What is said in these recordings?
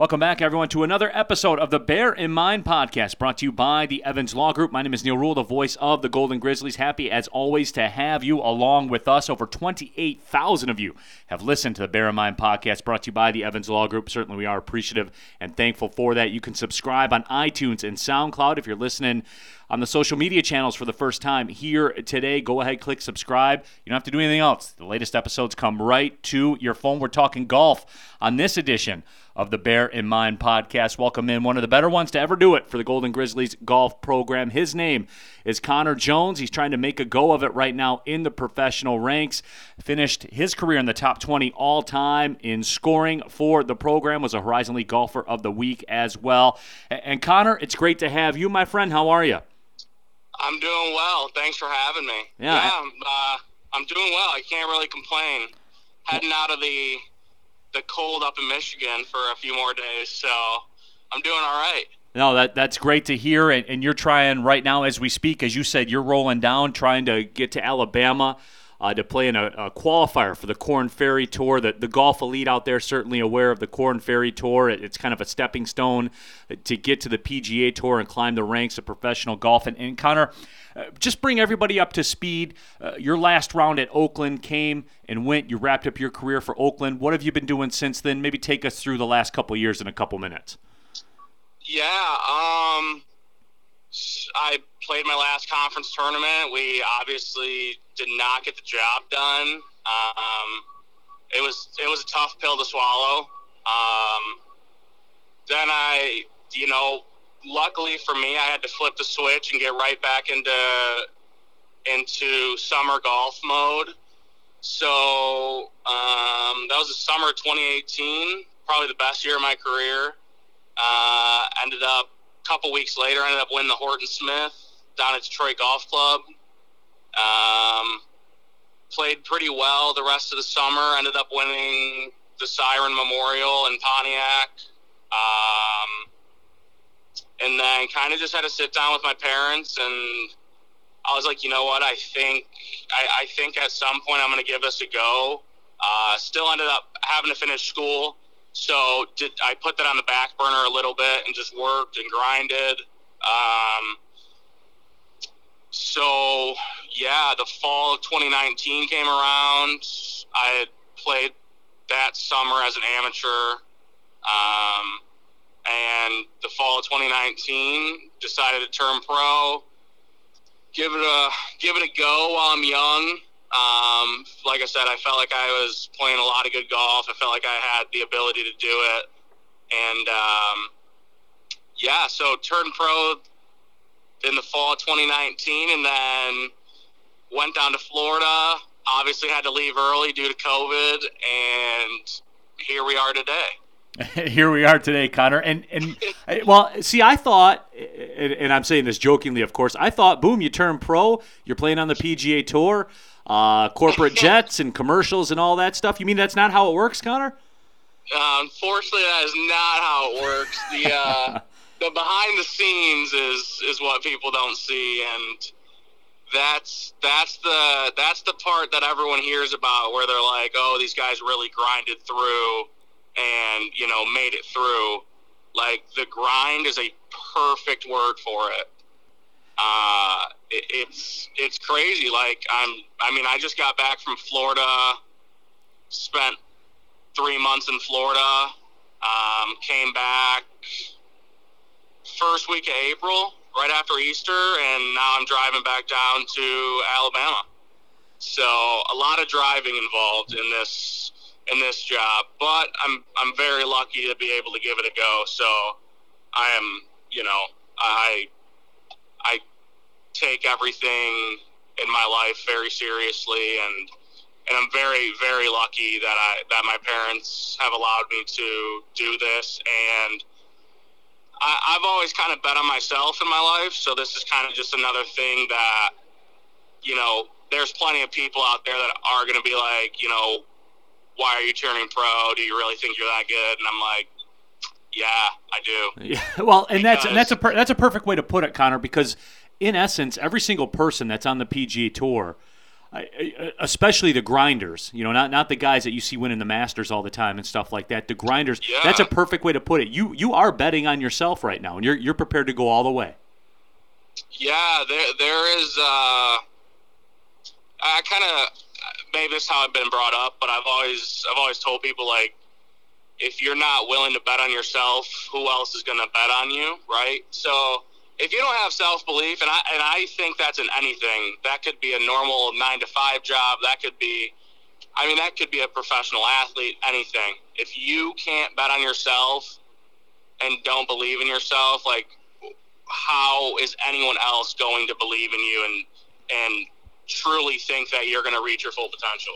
Welcome back, everyone, to another episode of the Bear in Mind podcast brought to you by the Evans Law Group. My name is Neal Ruhl, the voice of the Golden Grizzlies. Happy, as always, to have you along with us. Over 28,000 of you have listened to the Bear in Mind podcast brought to you by the Evans Law Group. Certainly, we are appreciative and thankful for that. You can subscribe on iTunes and SoundCloud if you're listening on the social media channels for the first time here today. Go ahead, click subscribe. You don't have to do anything else. The latest episodes come right to your phone. We're talking golf on this edition of the Bear in Mind podcast. Welcome in one of the better ones to ever do it for the Golden Grizzlies golf program. His name is Connor Jones. He's trying to make a go of it right now in the professional ranks. Finished his career in the top 20 all time in scoring for the program. Was a Horizon League golfer of the week as well. And Connor, it's great to have you, my friend. How are you? I'm doing well. Thanks for having me. Yeah. yeah I'm, uh, I'm doing well. I can't really complain. Heading out of the the cold up in Michigan for a few more days, so I'm doing all right. No, that that's great to hear, and, and you're trying right now as we speak, as you said, you're rolling down, trying to get to Alabama uh, to play in a, a, qualifier for the Korn Ferry Tour. The, the golf elite out there certainly aware of the Korn Ferry Tour. It, it's kind of a stepping stone to get to the PGA Tour and climb the ranks of professional golf. And, and Connor, uh, just bring everybody up to speed. Uh, your last round at Oakland came and went. You wrapped up your career for Oakland. What have you been doing since then? Maybe take us through the last couple years in a couple minutes. Yeah, um, I played my last conference tournament. We obviously did not get the job done. Um, it was it was a tough pill to swallow. Um, then I, you know, luckily for me, I had to flip the switch and get right back into into summer golf mode. So um, that was the summer of 2018, probably the best year of my career. Uh, ended up a couple weeks later, ended up winning the Horton Smith down at Detroit Golf Club. Um, played pretty well the rest of the summer. Ended up winning the Siren Memorial in Pontiac. Um, and then kind of just had to sit down with my parents and I was like, you know what? I think I, I think at some point I'm going to give this a go. Uh, still ended up having to finish school, so did I put that on the back burner a little bit and just worked and grinded. Um, so yeah, the fall of 2019 came around. I had played that summer as an amateur. Um, and the fall of 2019 decided to turn pro give it a give it a go while i'm young um, like i said i felt like i was playing a lot of good golf i felt like i had the ability to do it and um, yeah so turned pro in the fall of 2019 and then went down to florida obviously had to leave early due to covid and here we are today here we are today, Connor. And and well, see, I thought, and I'm saying this jokingly, of course. I thought, boom, you turn pro, you're playing on the PGA Tour, uh, corporate jets and commercials and all that stuff. You mean that's not how it works, Connor? Uh, unfortunately, that is not how it works. The uh, the behind the scenes is is what people don't see, and that's that's the that's the part that everyone hears about, where they're like, "Oh, these guys really grinded through." and you know made it through like the grind is a perfect word for it uh it, it's it's crazy like i'm i mean i just got back from florida spent three months in florida um, came back first week of april right after easter and now i'm driving back down to alabama so a lot of driving involved in this in this job, but I'm I'm very lucky to be able to give it a go. So I am, you know, I I take everything in my life very seriously and and I'm very very lucky that I that my parents have allowed me to do this and I, I've always kind of bet on myself in my life, so this is kind of just another thing that you know there's plenty of people out there that are going to be like, you know, why are you turning pro? Do you really think you're that good? And I'm like, yeah, I do. Yeah, well, and because, that's and that's a per, that's a perfect way to put it, Connor, because in essence, every single person that's on the PGA Tour especially the grinders, you know, not not the guys that you see winning the Masters all the time and stuff like that. The grinders. Yeah. That's a perfect way to put it. You you are betting on yourself right now, and you're you're prepared to go all the way. Yeah, there there is. Uh, I kind of maybe this is how I've been brought up, but I've always I've always told people like, if you're not willing to bet on yourself, who else is going to bet on you, right? So if you don't have self belief, and I and I think that's in anything. That could be a normal nine to five job. That could be, I mean, that could be a professional athlete. Anything. If you can't bet on yourself and don't believe in yourself, like how is anyone else going to believe in you and and truly think that you're going to reach your full potential?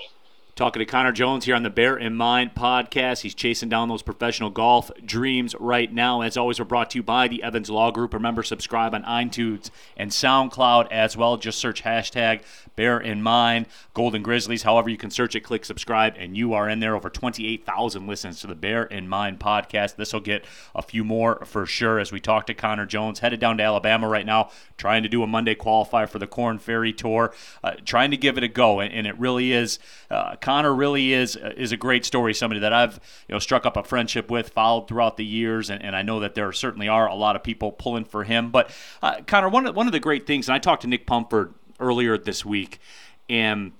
Talking to Connor Jones here on the Bear in Mind podcast. He's chasing down those professional golf dreams right now. As always, we're brought to you by the Evans Law Group. Remember, subscribe on iTunes and SoundCloud as well. Just search hashtag Bear in Mind, Golden Grizzlies. However, you can search it, click subscribe, and you are in there. Over 28,000 listens to the Bear in Mind podcast. This will get a few more for sure as we talk to Connor Jones. Headed down to Alabama right now, trying to do a Monday qualifier for the Korn Ferry Tour, uh, trying to give it a go. And, and it really is. Uh, Connor really is uh, is a great story. Somebody that I've you know struck up a friendship with, followed throughout the years, and, and I know that there certainly are a lot of people pulling for him. But uh, Connor, one of one of the great things, and I talked to Nick Pumford earlier this week, and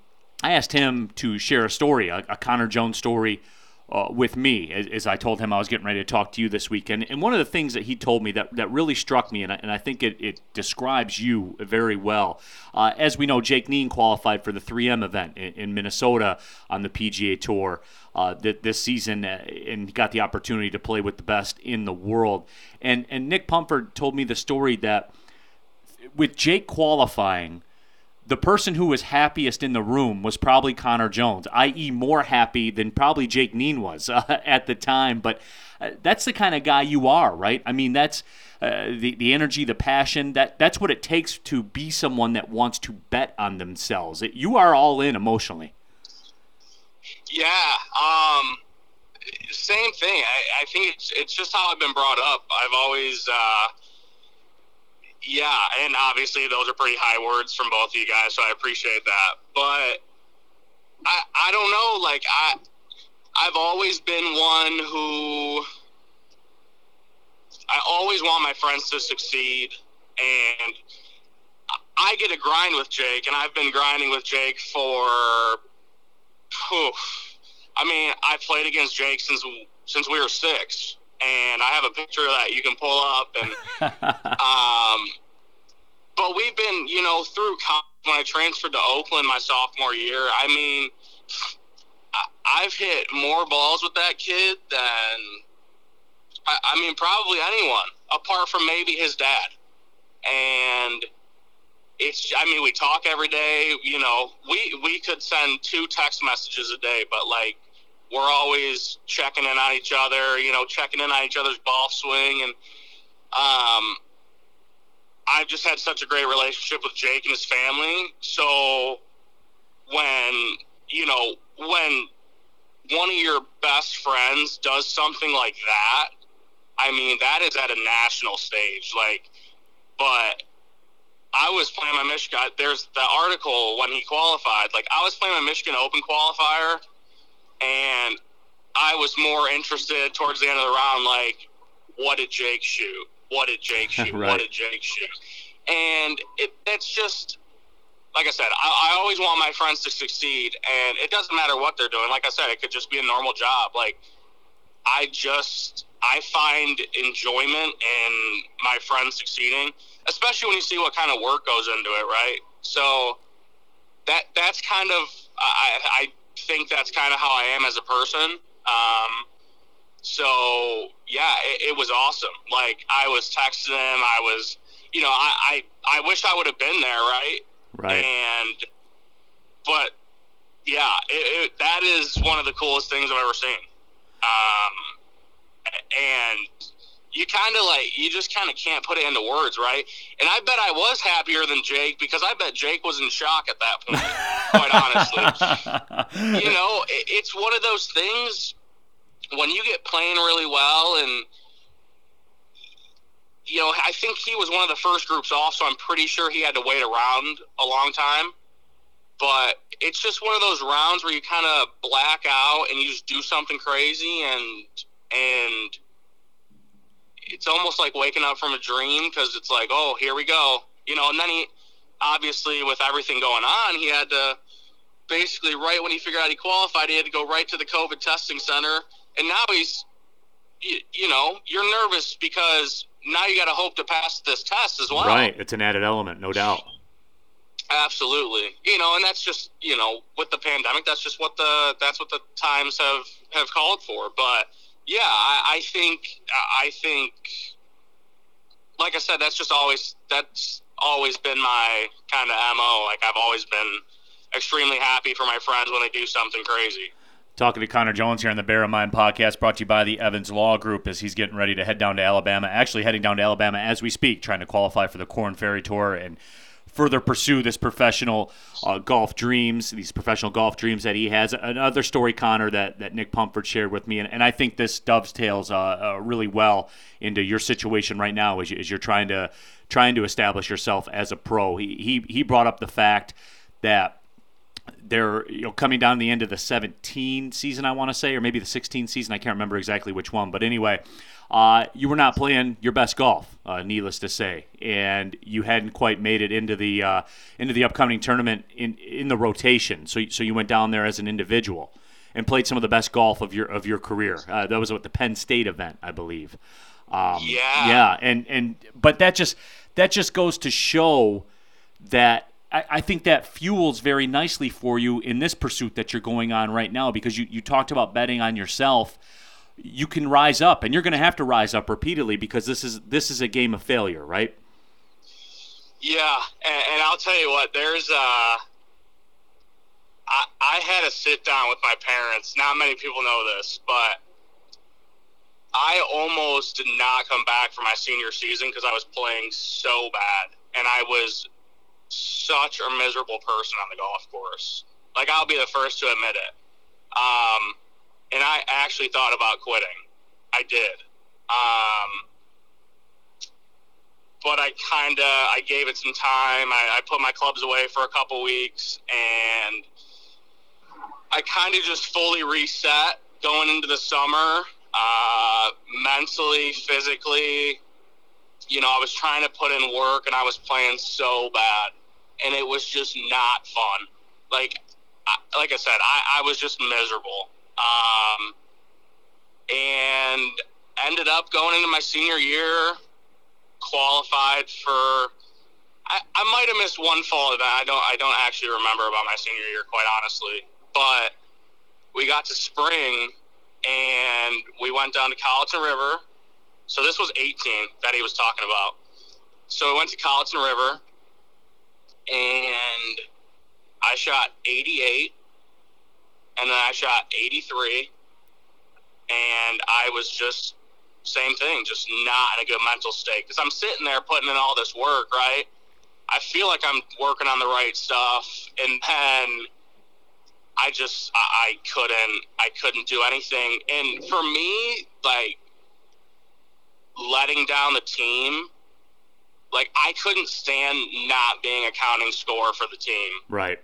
I asked him to share a story, a, a Connor Jones story. Uh, with me as, as, I told him I was getting ready to talk to you this weekend. And one of the things that he told me that, that really struck me, and I, and I think it, it describes you very well. Uh, as we know, Jake Kneen qualified for the 3M event in, in Minnesota on the PGA Tour uh, th- this season uh, and got the opportunity to play with the best in the world. And, and Nick Pumford told me the story that with Jake qualifying – the person who was happiest in the room was probably Connor Jones, i.e., more happy than probably Jake Kneen was uh, at the time. But uh, that's the kind of guy you are, right? I mean, that's uh, the the energy, the passion. That that's what it takes to be someone that wants to bet on themselves. It, you are all in emotionally. Yeah. Um, same thing. I, I think it's it's just how I've been brought up. I've always uh, yeah, and obviously those are pretty high words from both of you guys, so I appreciate that. But I I don't know, like I I've always been one who I always want my friends to succeed and I get a grind with Jake and I've been grinding with Jake for oof, I mean, I played against Jake since since we were 6 and I have a picture that you can pull up. And um, but we've been, you know, through college, when I transferred to Oakland my sophomore year. I mean, I've hit more balls with that kid than I mean probably anyone, apart from maybe his dad. And it's I mean we talk every day. You know, we we could send two text messages a day, but like we're always checking in on each other, you know, checking in on each other's golf swing. And um, I've just had such a great relationship with Jake and his family. So when, you know, when one of your best friends does something like that, I mean, that is at a national stage. Like, but I was playing my Michigan. There's the article when he qualified. Like, I was playing my Michigan Open qualifier and I was more interested towards the end of the round, like, what did Jake shoot? What did Jake shoot? right. What did Jake shoot? And it, it's just, like I said, I, I always want my friends to succeed, and it doesn't matter what they're doing. Like I said, it could just be a normal job. Like, I just, I find enjoyment in my friends succeeding, especially when you see what kind of work goes into it, right? So that that's kind of I, I think that's kind of how I am as a person. Um, so yeah, it, it, was awesome. Like I was texting him, I was, you know, I I, I wish I would have been there, right? Right. And but yeah, it, it, that is one of the coolest things I've ever seen. Um, and you kind of like you just kind of can't put it into words, right? And I bet I was happier than Jake because I bet Jake was in shock at that point. quite honestly, you know, it, it's one of those things when you get playing really well and. You know, I think he was one of the first groups off, so I'm pretty sure he had to wait around a long time. but it's just one of those rounds where you kind of black out and you just do something crazy and and it's almost like waking up from a dream because it's like oh here we go you know and then he obviously with everything going on he had to basically right when he figured out he qualified he had to go right to the covid testing center and now he's you, you know you're nervous because now you got to hope to pass this test as well Right. It's an added element, no doubt. Absolutely. You know, and that's just you know with the pandemic, that's just what the that's what the times have have called for. But yeah, I, I think I think like I said, that's just always that's always been my kind of mo. Like I've always been extremely happy for my friends when they do something crazy. Talking to Connor Jones here on the Bear of Mind podcast, brought to you by the Evans Law Group as he's getting ready to head down to Alabama. Actually, heading down to Alabama as we speak, trying to qualify for the Korn Ferry Tour and further pursue this professional uh, golf dreams, these professional golf dreams that he has. Another story, Connor, that, that Nick Pumford shared with me, and, and I think this dovetails uh, uh, really well into your situation right now as, you, as you're trying to trying to establish yourself as a pro. He, he, he brought up the fact that they're you know coming down the end of the 17 season, I want to say, or maybe the 16 season. I can't remember exactly which one, but anyway, uh, you were not playing your best golf, uh, needless to say, and you hadn't quite made it into the uh, into the upcoming tournament in in the rotation. So so you went down there as an individual and played some of the best golf of your of your career. Uh, that was at the Penn State event, I believe. Um, Yeah. yeah, and and but that just that just goes to show that I, I think that fuels very nicely for you in this pursuit that you're going on right now because you, you talked about betting on yourself. You can rise up, and you're going to have to rise up repeatedly because this is this is a game of failure, right? Yeah, and, and I'll tell you what, there's uh I I had a sit down with my parents. Not many people know this, but I almost did not come back for my senior season because I was playing so bad, and I was such a miserable person on the golf course. Like I'll be the first to admit it. Um, and I actually thought about quitting. I did. Um, but I kind of I gave it some time. I, I put my clubs away for a couple weeks, and I kind of just fully reset going into the summer, uh, mentally, physically. You know, I was trying to put in work, and I was playing so bad, and it was just not fun. Like, I, like I said, I, I was just miserable. Um, and ended up going into my senior year qualified for I, I might have missed one fall event. I don't I don't actually remember about my senior year quite honestly. But we got to spring and we went down to Colleton River. So this was 18 that he was talking about. So we went to Colleton River and I shot 88 and then I shot 83 and I was just same thing, just not in a good mental state because I'm sitting there putting in all this work, right? I feel like I'm working on the right stuff, and then I just I, I couldn't I couldn't do anything. And for me, like letting down the team, like I couldn't stand not being a counting score for the team. Right.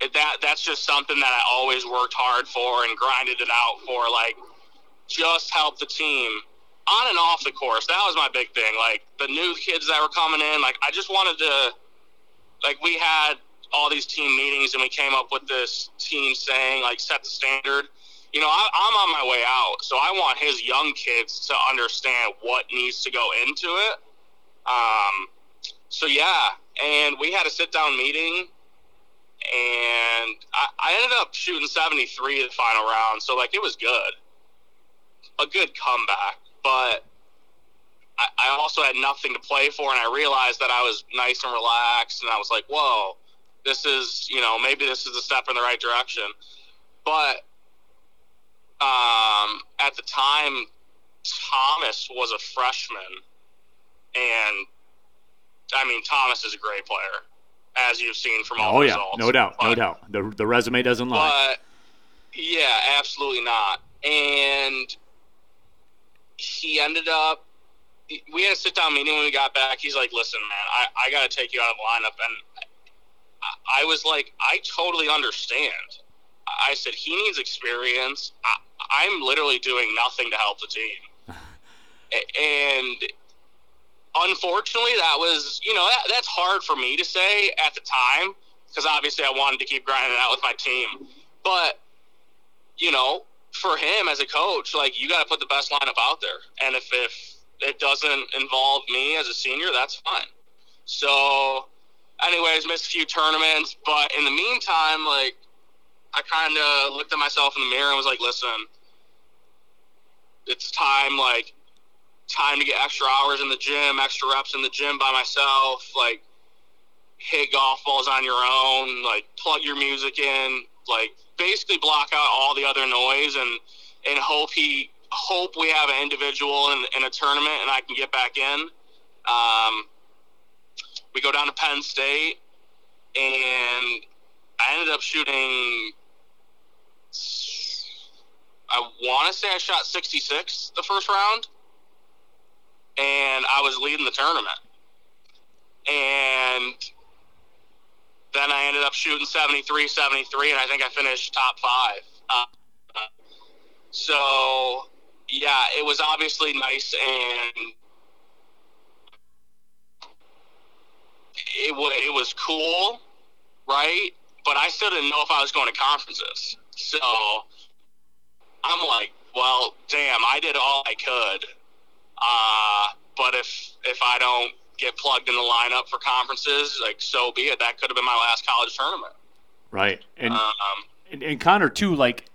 It, that that's just something that I always worked hard for and grinded it out for. Like just help the team on and off the course. That was my big thing. Like the new kids that were coming in, like I just wanted to, like we had all these team meetings and we came up with this team saying like set the standard. You know, I, I'm on my way out, so I want his young kids to understand what needs to go into it. Um, so yeah, and we had a sit down meeting, and I, I ended up shooting 73 the final round. So like it was good a good comeback, but I, I also had nothing to play for, and I realized that I was nice and relaxed, and I was like, "Whoa, this is you know maybe this is a step in the right direction." But um, at the time, Thomas was a freshman, and I mean Thomas is a great player, as you've seen from all Oh the yeah, results. no doubt, no doubt. The the resume doesn't lie. but yeah, absolutely not. And he ended up. We had a sit down meeting when we got back. He's like, "Listen, man, I, I got to take you out of the lineup." And I was like, I totally understand. I said he needs experience. I, I'm literally doing nothing to help the team, and unfortunately, that was you know that, that's hard for me to say at the time because obviously I wanted to keep grinding out with my team, but you know, for him as a coach, like you got to put the best lineup out there, and if if it doesn't involve me as a senior, that's fine. So, anyways, missed a few tournaments, but in the meantime, like I kind of looked at myself in the mirror and was like, listen, it's time, like, time to get extra hours in the gym, extra reps in the gym by myself, like, hit golf balls on your own, like, plug your music in, like, basically block out all the other noise and, and hope he, hope we have an individual in, in a tournament and I can get back in. Um, we go down to Penn State and I ended up shooting I want to say I shot 66 the first round, and I was leading the tournament. And then I ended up shooting 73, 73, and I think I finished top five. Uh, so, yeah, it was obviously nice, and it, w- it was cool, right? But I still didn't know if I was going to conferences. So I'm like, well, damn, I did all I could. Uh, but if if I don't get plugged in the lineup for conferences, like so be it. That could have been my last college tournament. Right, and um, and, and Connor too, like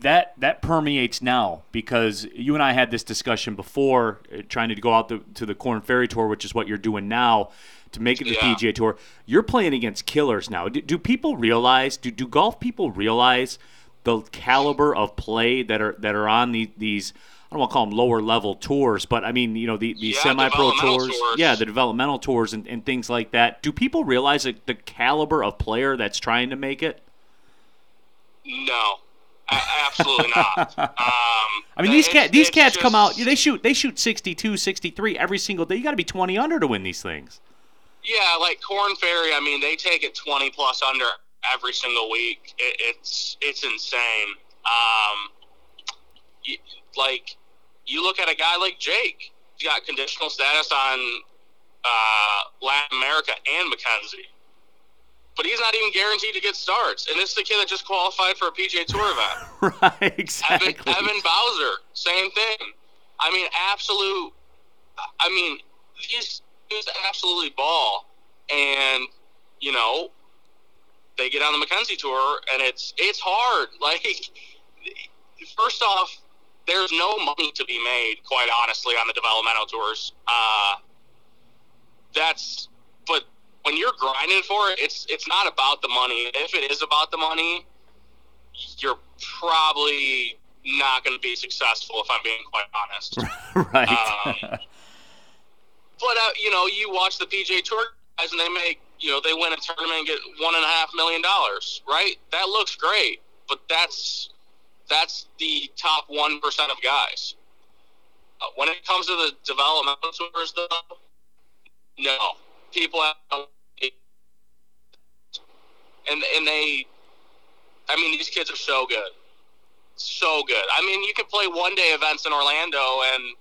that that permeates now because you and I had this discussion before, uh, trying to go out the, to the Korn Ferry Tour, which is what you're doing now to make it the yeah. PGA Tour. You're playing against killers now. Do, do people realize? Do do golf people realize? the caliber of play that are that are on the, these I don't want to call them lower level tours, but I mean, you know, the, the yeah, semi pro tours, tours, yeah, the developmental tours and, and things like that. Do people realize the, the caliber of player that's trying to make it? No, absolutely not. Um, I mean, these cats, these cats just, come out, they shoot, they shoot 62, 63 every single day. You got to be 20 under to win these things. Yeah, like Korn Ferry, I mean, they take it 20 plus under every single week. It, it's it's insane. Um, like you look at a guy like Jake, he's got conditional status on uh, Latin America and Mackenzie, but he's not even guaranteed to get starts. And this is the kid that just qualified for a PGA Tour event. right, exactly. Evan, Evan Bowser, same thing. I mean, absolute. I mean, these these absolutely ball, and you know they get on the Mackenzie tour, and it's it's hard. Like, first off, there's no money to be made, quite honestly, on the developmental tours. Uh, that's, but when you're grinding for it, it's it's not about the money. If it is about the money, you're probably not going to be successful. If I'm being quite honest, right? Um, but uh, you know, you watch the PGA Tour guys, and they make you know, they win a tournament and get one and a half million dollars, right? That looks great, but that's that's the top one percent of guys. Uh, when it comes to the developmental tours, though, no, people have, and and they, I mean, these kids are so good, so good. I mean, you can play one day events in Orlando and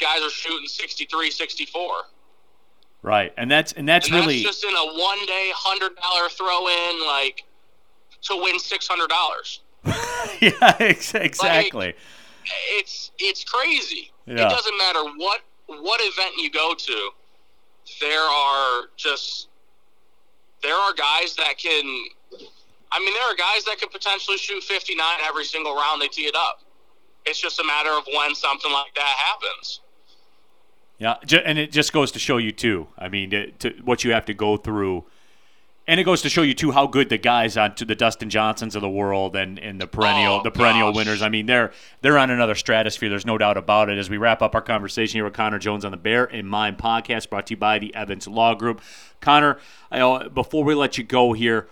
guys are shooting 63, 64. Right, and that's and that's and really that's just in a one day hundred dollar throw in, like to win six hundred dollars. yeah, exactly. Like, it's it's crazy. Yeah. It doesn't matter what what event you go to. There are just there are guys that can. I mean, there are guys that could potentially shoot 59 every single round they tee it up. It's just a matter of when something like that happens. Yeah, and it just goes to show you too. I mean, to, to, what you have to go through, and it goes to show you too how good the guys on to the Dustin Johnsons of the world and, and the perennial oh, the perennial gosh. winners. I mean, they're they're on another stratosphere. There's no doubt about it. As we wrap up our conversation here with Connor Jones on the Bear in Mind podcast, brought to you by the Evans Law Group. Connor, I, uh, before we let you go here.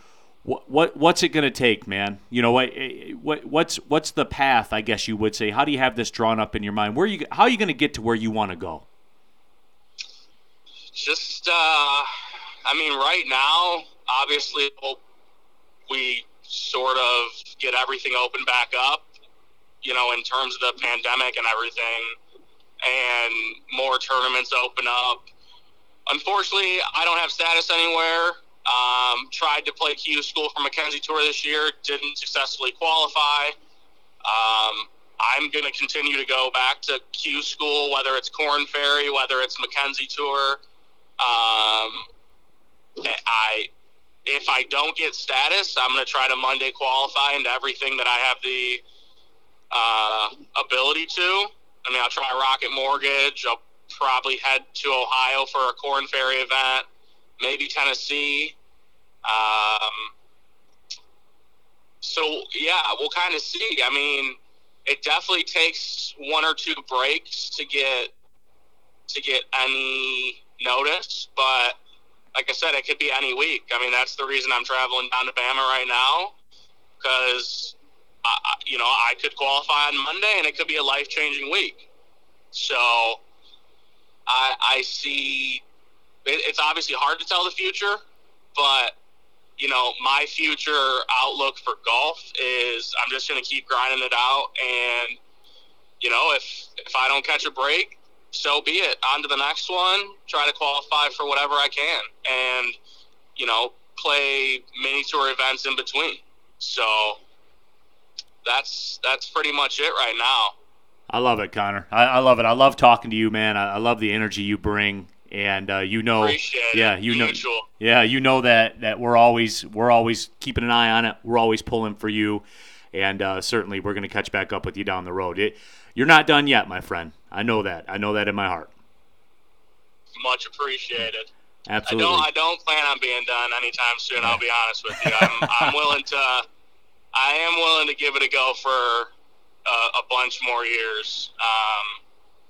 What, what what's it going to take, man? You know what, what what's what's the path? I guess you would say. How do you have this drawn up in your mind? Where you how are you going to get to where you want to go? just uh, I mean, right now obviously, hope we sort of get everything open back up, you know, in terms of the pandemic and everything, and more tournaments open up. Unfortunately, I don't have status anywhere. Um, tried to play Q School for Mackenzie Tour this year, didn't successfully qualify. Um, I'm going to continue to go back to Q School, whether it's Korn Ferry, whether it's Mackenzie Tour. Um, I if I don't get status, I'm going to try to Monday qualify into everything that I have the uh, ability to. I mean, I'll try Rocket Mortgage. I'll probably head to Ohio for a Korn Ferry event, maybe Tennessee. Um, so yeah, we'll kind of see. I mean, it definitely takes one or two breaks to get to get any notice, but like I said, it could be any week. I mean, that's the reason I'm traveling down to Bama right now because, you know, I could qualify on Monday and it could be a life changing week. So I, I see it, it's obviously hard to tell the future, but, you know, my future outlook for golf is I'm just going to keep grinding it out. And, you know, if, if I don't catch a break, so be it. On to the next one. Try to qualify for whatever I can, and you know, play mini tour events in between. So that's that's pretty much it right now. I love it, Connor. I, I love it. I love talking to you, man. I, I love the energy you bring, and uh, you know, Appreciate yeah, you know, Mutual. yeah, you know that that we're always we're always keeping an eye on it. We're always pulling for you, and uh, certainly we're going to catch back up with you down the road. It, you're not done yet, my friend. I know that. I know that in my heart. Much appreciated. Absolutely. I don't. I don't plan on being done anytime soon. I'll be honest with you. I'm, I'm willing to. I am willing to give it a go for uh, a bunch more years. Um,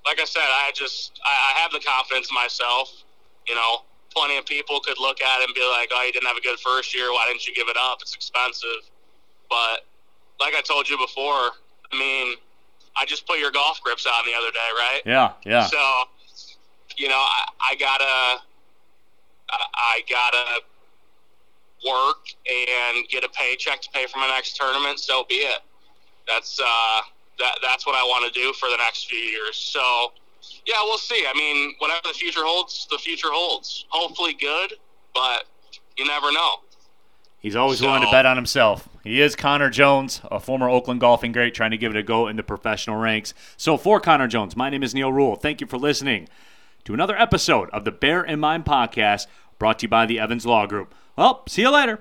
like I said, I just I, I have the confidence myself. You know, plenty of people could look at it and be like, "Oh, you didn't have a good first year. Why didn't you give it up? It's expensive." But like I told you before, I mean, I just put your golf grips on the other day, right? Yeah, yeah. So, you know, I, I gotta, I, I gotta work and get a paycheck to pay for my next tournament. So be it. That's uh, that that's what I want to do for the next few years. So, yeah, we'll see. I mean, whatever the future holds, the future holds. Hopefully, good, but you never know. He's always willing to bet on himself. He is Connor Jones, a former Oakland golfing great, trying to give it a go in the professional ranks. So, for Connor Jones, my name is Neal Ruhl. Thank you for listening to another episode of the Bear in Mind podcast brought to you by the Evans Law Group. Well, see you later.